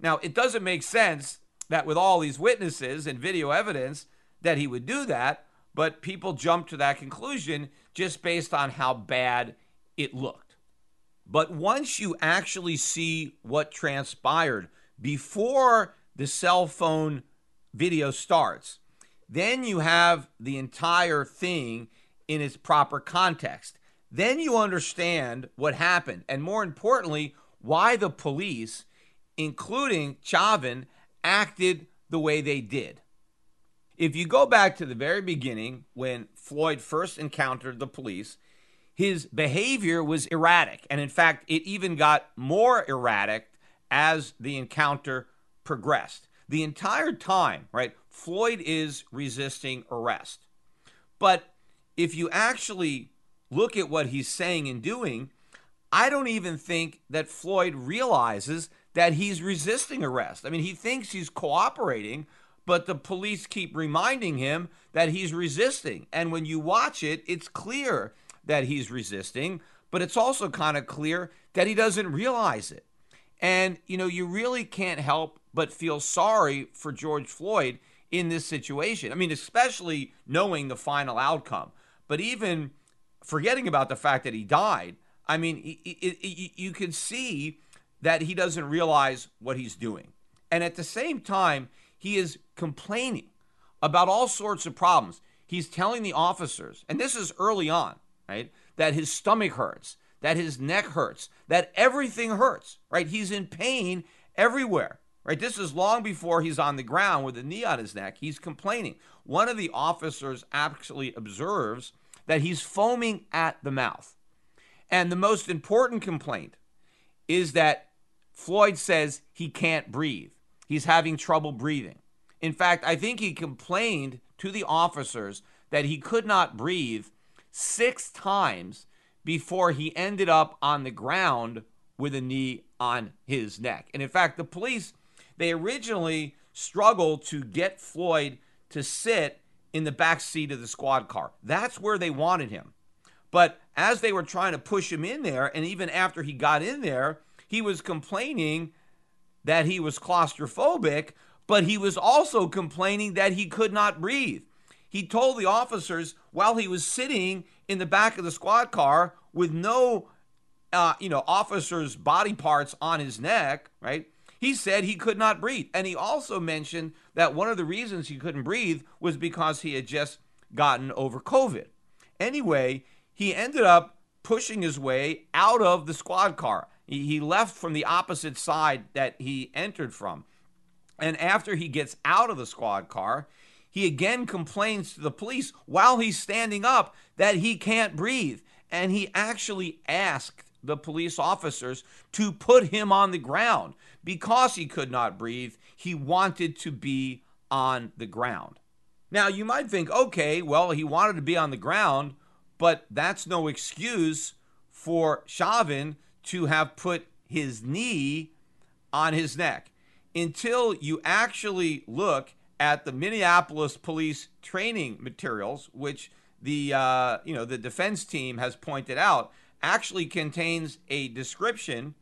Now, it doesn't make sense that with all these witnesses and video evidence that he would do that, but people jump to that conclusion just based on how bad it looked. But once you actually see what transpired before the cell phone video starts, then you have the entire thing in its proper context. Then you understand what happened, and more importantly, why the police, including Chauvin, acted the way they did. If you go back to the very beginning, when Floyd first encountered the police, his behavior was erratic. And in fact, it even got more erratic as the encounter progressed. The entire time, right, Floyd is resisting arrest. But if you actually look at what he's saying and doing, I don't even think that Floyd realizes that he's resisting arrest. I mean, he thinks he's cooperating, but the police keep reminding him that he's resisting. And when you watch it, it's clear that he's resisting, but it's also kind of clear that he doesn't realize it. And, you know, you really can't help but feel sorry for George Floyd in this situation. I mean, especially knowing the final outcome, but even forgetting about the fact that he died. I mean, it, it, it, you can see that he doesn't realize what he's doing. And at the same time, he is complaining about all sorts of problems. He's telling the officers, and this is early on, right, that his stomach hurts, that his neck hurts, that everything hurts, right? He's in pain everywhere. Right? This is long before he's on the ground with a knee on his neck. He's complaining. One of the officers actually observes that he's foaming at the mouth. And the most important complaint is that Floyd says he can't breathe. He's having trouble breathing. In fact, I think he complained to the officers that he could not breathe six times before he ended up on the ground with a knee on his neck. And in fact, the police they originally struggled to get Floyd to sit in the back seat of the squad car. That's where they wanted him. But as they were trying to push him in there, and even after he got in there, he was complaining that he was claustrophobic, but he was also complaining that he could not breathe. He told the officers while he was sitting in the back of the squad car with no, uh, you know, officers' body parts on his neck, right? He said he could not breathe. And he also mentioned that one of the reasons he couldn't breathe was because he had just gotten over COVID. Anyway, he ended up pushing his way out of the squad car. He left from the opposite side that he entered from. And after he gets out of the squad car, he again complains to the police while he's standing up that he can't breathe. And he actually asked the police officers to put him on the ground because he could not breathe. He wanted to be on the ground. Now, you might think, okay, well, he wanted to be on the ground, but that's no excuse for Chauvin to have put his knee on his neck until you actually look at the Minneapolis police training materials, which the uh, you know the defense team has pointed out, actually contains a description,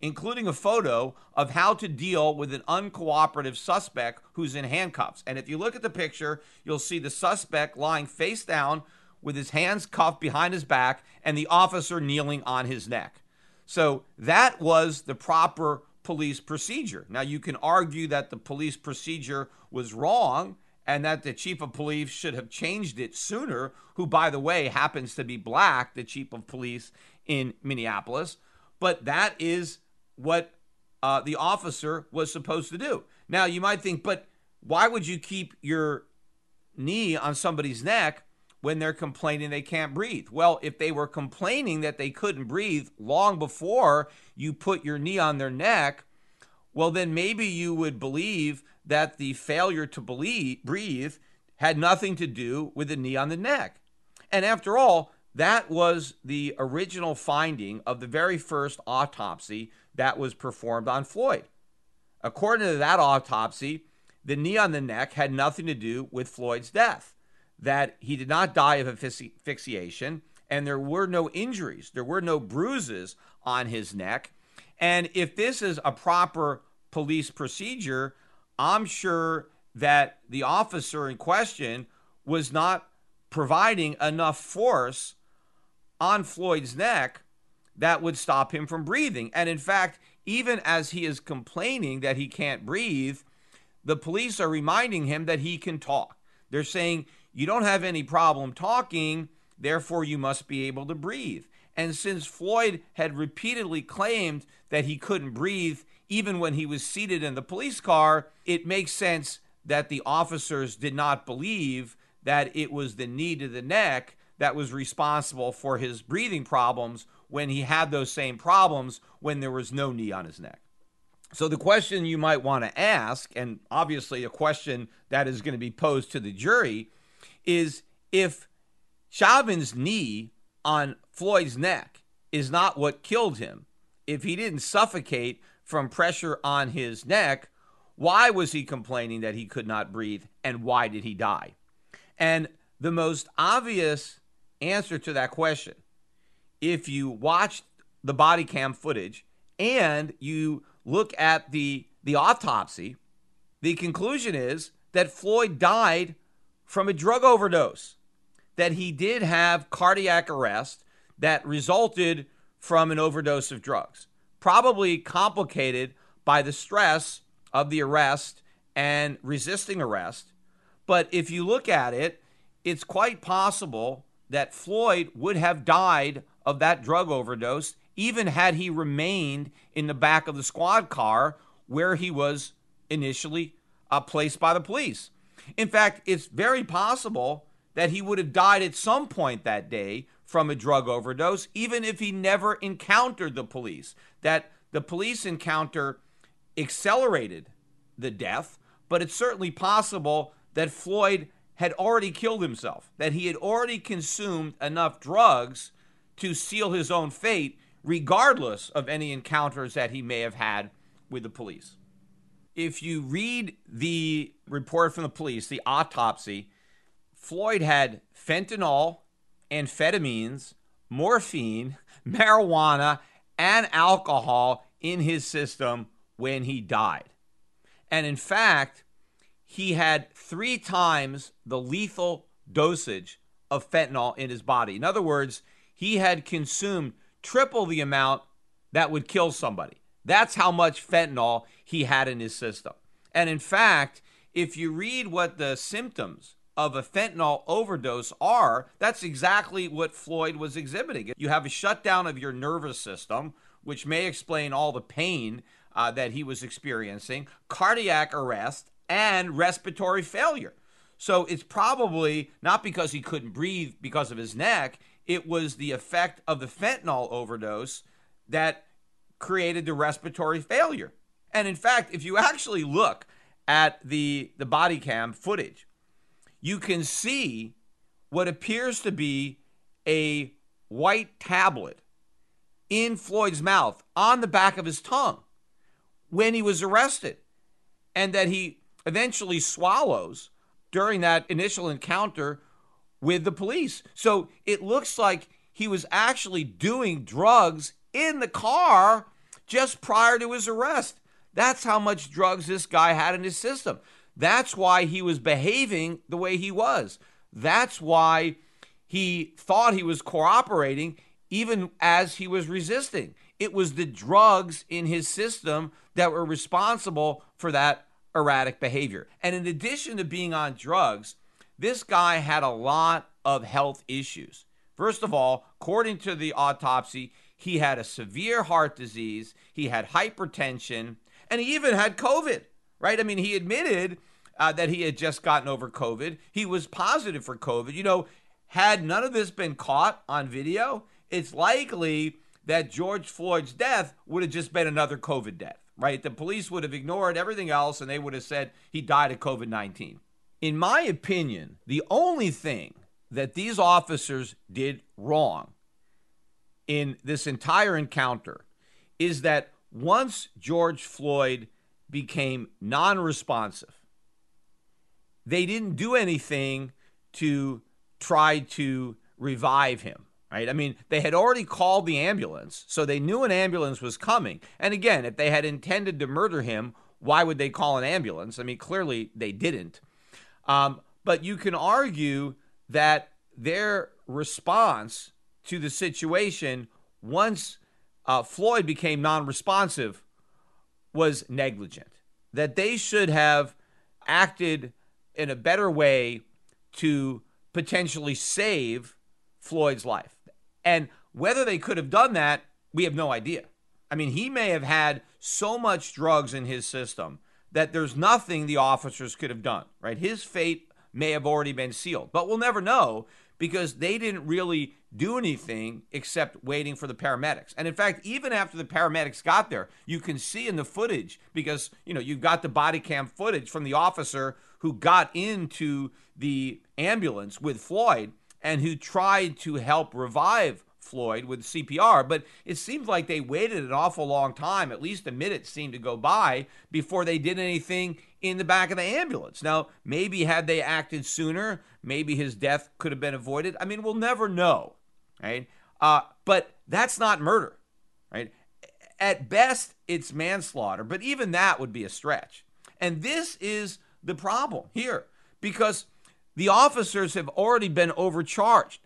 including a photo of how to deal with an uncooperative suspect who's in handcuffs. And if you look at the picture, you'll see the suspect lying face down with his hands cuffed behind his back and the officer kneeling on his neck. So that was the proper police procedure. Now, you can argue that the police procedure was wrong and that the chief of police should have changed it sooner, who, by the way, happens to be black, the chief of police in Minneapolis. But that is what uh, the officer was supposed to do. Now, you might think, but why would you keep your knee on somebody's neck when they're complaining they can't breathe. Well, if they were complaining that they couldn't breathe long before you put your knee on their neck, well, then maybe you would believe that the failure to believe, breathe had nothing to do with the knee on the neck. And after all, that was the original finding of the very first autopsy that was performed on Floyd. According to that autopsy, the knee on the neck had nothing to do with Floyd's death that he did not die of asphyxiation and there were no injuries, there were no bruises on his neck. And if this is a proper police procedure, I'm sure that the officer in question was not providing enough force on Floyd's neck that would stop him from breathing. And in fact, even as he is complaining that he can't breathe, the police are reminding him that he can talk. They're saying, you don't have any problem talking, therefore you must be able to breathe. And since Floyd had repeatedly claimed that he couldn't breathe even when he was seated in the police car, it makes sense that the officers did not believe that it was the knee to the neck that was responsible for his breathing problems when he had those same problems when there was no knee on his neck. So, the question you might want to ask, and obviously a question that is going to be posed to the jury, is if Chauvin's knee on Floyd's neck is not what killed him, if he didn't suffocate from pressure on his neck, why was he complaining that he could not breathe and why did he die? And the most obvious answer to that question, if you watch the body cam footage and you look at the, the autopsy, the conclusion is that Floyd died from a drug overdose, that he did have cardiac arrest that resulted from an overdose of drugs, probably complicated by the stress of the arrest and resisting arrest. But if you look at it, it's quite possible that Floyd would have died of that drug overdose even had he remained in the back of the squad car where he was initially uh, placed by the police. In fact, it's very possible that he would have died at some point that day from a drug overdose, even if he never encountered the police. That the police encounter accelerated the death, but it's certainly possible that Floyd had already killed himself, that he had already consumed enough drugs to seal his own fate, regardless of any encounters that he may have had with the police. if you read the report from the police, the autopsy, Floyd had fentanyl, amphetamines, morphine, marijuana, and alcohol in his system when he died. And in fact, he had three times the lethal dosage of fentanyl in his body. In other words, he had consumed triple the amount that would kill somebody. That's how much fentanyl he had in his system. And in fact, if you read what the symptoms of a fentanyl overdose are, that's exactly what Floyd was exhibiting. You have a shutdown of your nervous system, which may explain all the pain uh, that he was experiencing, cardiac arrest, and respiratory failure. So it's probably not because he couldn't breathe because of his neck, it was the effect of the fentanyl overdose that created the respiratory failure. And in fact, if you actually look at the, the body cam footage, you can see what appears to be a white tablet in Floyd's mouth on the back of his tongue when he was arrested, and that he eventually swallows during that initial encounter with the police. So it looks like he was actually doing drugs in the car just prior to his arrest. That's how much drugs this guy had in his system. That's why he was behaving the way he was. That's why he thought he was cooperating even as he was resisting. It was the drugs in his system that were responsible for that erratic behavior. And in addition to being on drugs, this guy had a lot of health issues. First of all, according to the autopsy, he had a severe heart disease, he had hypertension, and he even had COVID, right? I mean, he admitted uh, that he had just gotten over COVID. He was positive for COVID. You know, had none of this been caught on video, it's likely that George Floyd's death would have just been another COVID death, right? The police would have ignored everything else and they would have said he died of COVID 19. In my opinion, the only thing that these officers did wrong in this entire encounter is that once George Floyd became non responsive, they didn't do anything to try to revive him. Right? I mean, they had already called the ambulance, so they knew an ambulance was coming. And again, if they had intended to murder him, why would they call an ambulance? I mean, clearly they didn't. Um, but you can argue that their response to the situation once uh, Floyd became non responsive was negligent, that they should have acted in a better way to potentially save Floyd's life. And whether they could have done that, we have no idea. I mean, he may have had so much drugs in his system that there's nothing the officers could have done, right? His fate may have already been sealed, but we'll never know because they didn't really do anything except waiting for the paramedics. And in fact, even after the paramedics got there, you can see in the footage because, you know, you've got the body cam footage from the officer who got into the ambulance with Floyd and who tried to help revive Floyd with CPR, but it seems like they waited an awful long time. At least a minute seemed to go by before they did anything in the back of the ambulance. Now, maybe had they acted sooner, maybe his death could have been avoided. I mean, we'll never know, right? Uh, but that's not murder, right? At best, it's manslaughter, but even that would be a stretch. And this is the problem here because the officers have already been overcharged.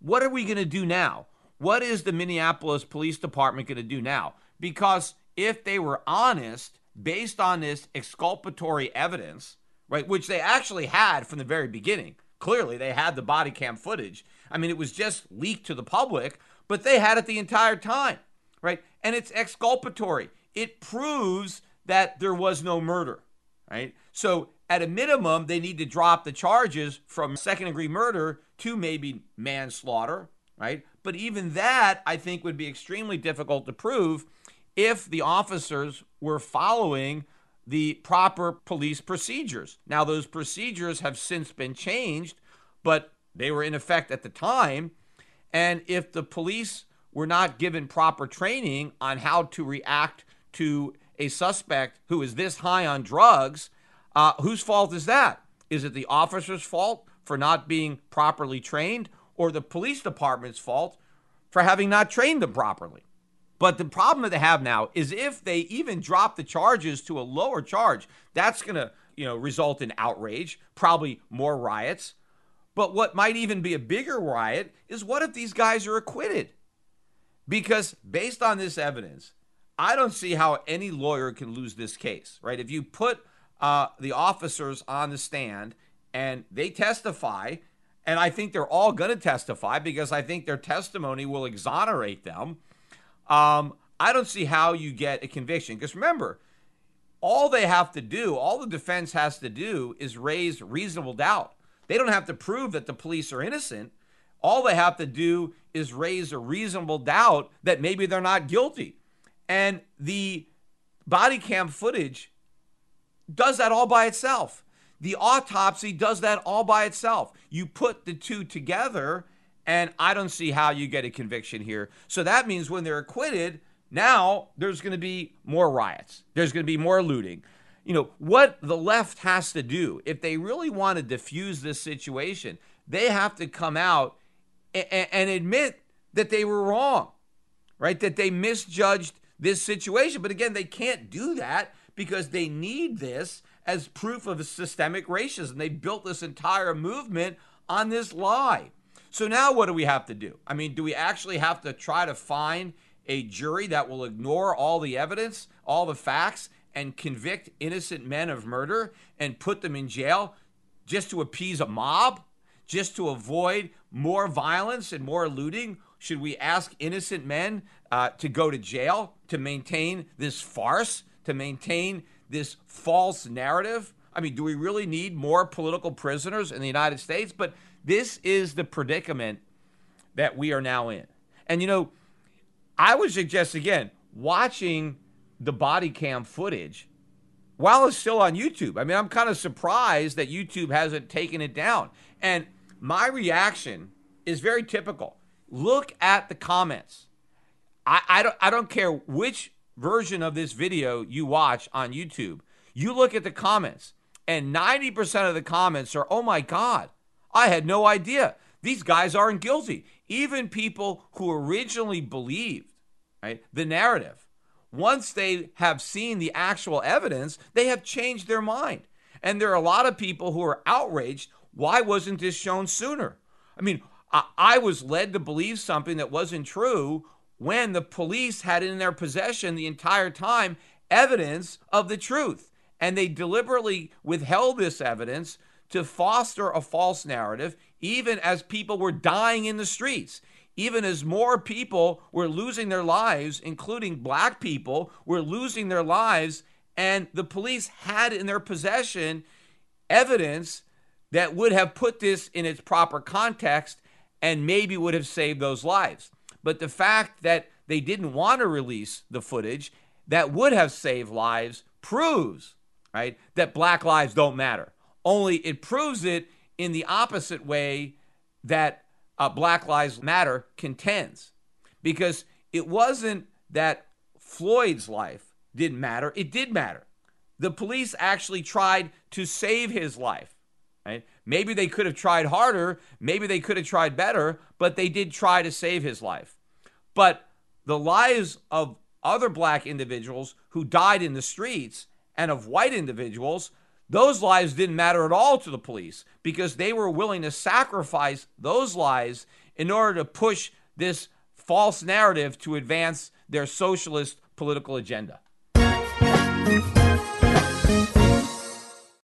What are we going to do now? What is the Minneapolis Police Department going to do now? Because if they were honest, based on this exculpatory evidence, right, which they actually had from the very beginning, clearly they had the body cam footage. I mean, it was just leaked to the public, but they had it the entire time, right? And it's exculpatory. It proves that there was no murder, right? So at a minimum, they need to drop the charges from second degree murder to maybe manslaughter, right? But even that, I think, would be extremely difficult to prove if the officers were following the proper police procedures. Now, those procedures have since been changed, but they were in effect at the time. And if the police were not given proper training on how to react to a suspect who is this high on drugs, uh, whose fault is that? Is it the officer's fault for not being properly trained or the police department's fault for having not trained them properly? But the problem that they have now is if they even drop the charges to a lower charge, that's going to, you know, result in outrage, probably more riots. But what might even be a bigger riot is what if these guys are acquitted? Because based on this evidence, I don't see how any lawyer can lose this case, right? If you put uh, the officers on the stand and they testify, and I think they're all going to testify because I think their testimony will exonerate them. Um, I don't see how you get a conviction. Because remember, all they have to do, all the defense has to do is raise reasonable doubt. They don't have to prove that the police are innocent. All they have to do is raise a reasonable doubt that maybe they're not guilty. And the body cam footage does that all by itself. The autopsy does that all by itself. You put the two together, and I don't see how you get a conviction here. So that means when they're acquitted, now there's going to be more riots, there's going to be more looting. You know, what the left has to do, if they really want to diffuse this situation, they have to come out and, and admit that they were wrong, right? That they misjudged this situation. But again, they can't do that because they need this as proof of systemic racism. They built this entire movement on this lie. So now what do we have to do? I mean, do we actually have to try to find a jury that will ignore all the evidence, all the facts, and convict innocent men of murder and put them in jail just to appease a mob, just to avoid more violence and more looting? Should we ask innocent men uh, to go to jail to maintain this farce, to maintain this false narrative? I mean, do we really need more political prisoners in the United States? But this is the predicament that we are now in. And, you know, I would suggest, again, watching the body cam footage while it's still on YouTube. I mean, I'm kind of surprised that YouTube hasn't taken it down. And my reaction is very typical. Look at the comments. I, I, don't, I don't care which version of this video you watch on YouTube. You look at the comments, and 90% of the comments are, oh my God, I had no idea. These guys aren't guilty. Even people who originally believed right, the narrative, once they have seen the actual evidence, they have changed their mind. And there are a lot of people who are outraged. Why wasn't this shown sooner? I mean, I, I was led to believe something that wasn't true when the police had in their possession the entire time evidence of the truth. And they deliberately withheld this evidence to foster a false narrative, even as people were dying in the streets. Even as more people were losing their lives, including black people, were losing their lives, and the police had in their possession evidence that would have put this in its proper context and maybe would have saved those lives. But the fact that they didn't want to release the footage that would have saved lives proves, right, that black lives don't matter. Only it proves it in the opposite way that uh, Black Lives Matter contends. Because it wasn't that Floyd's life didn't matter, it did matter. The police actually tried to save his life. Right? Maybe they could have tried harder, maybe they could have tried better, but they did try to save his life. But the lives of other black individuals who died in the streets and of white individuals, those lives didn't matter at all to the police because they were willing to sacrifice those lives in order to push this false narrative to advance their socialist political agenda.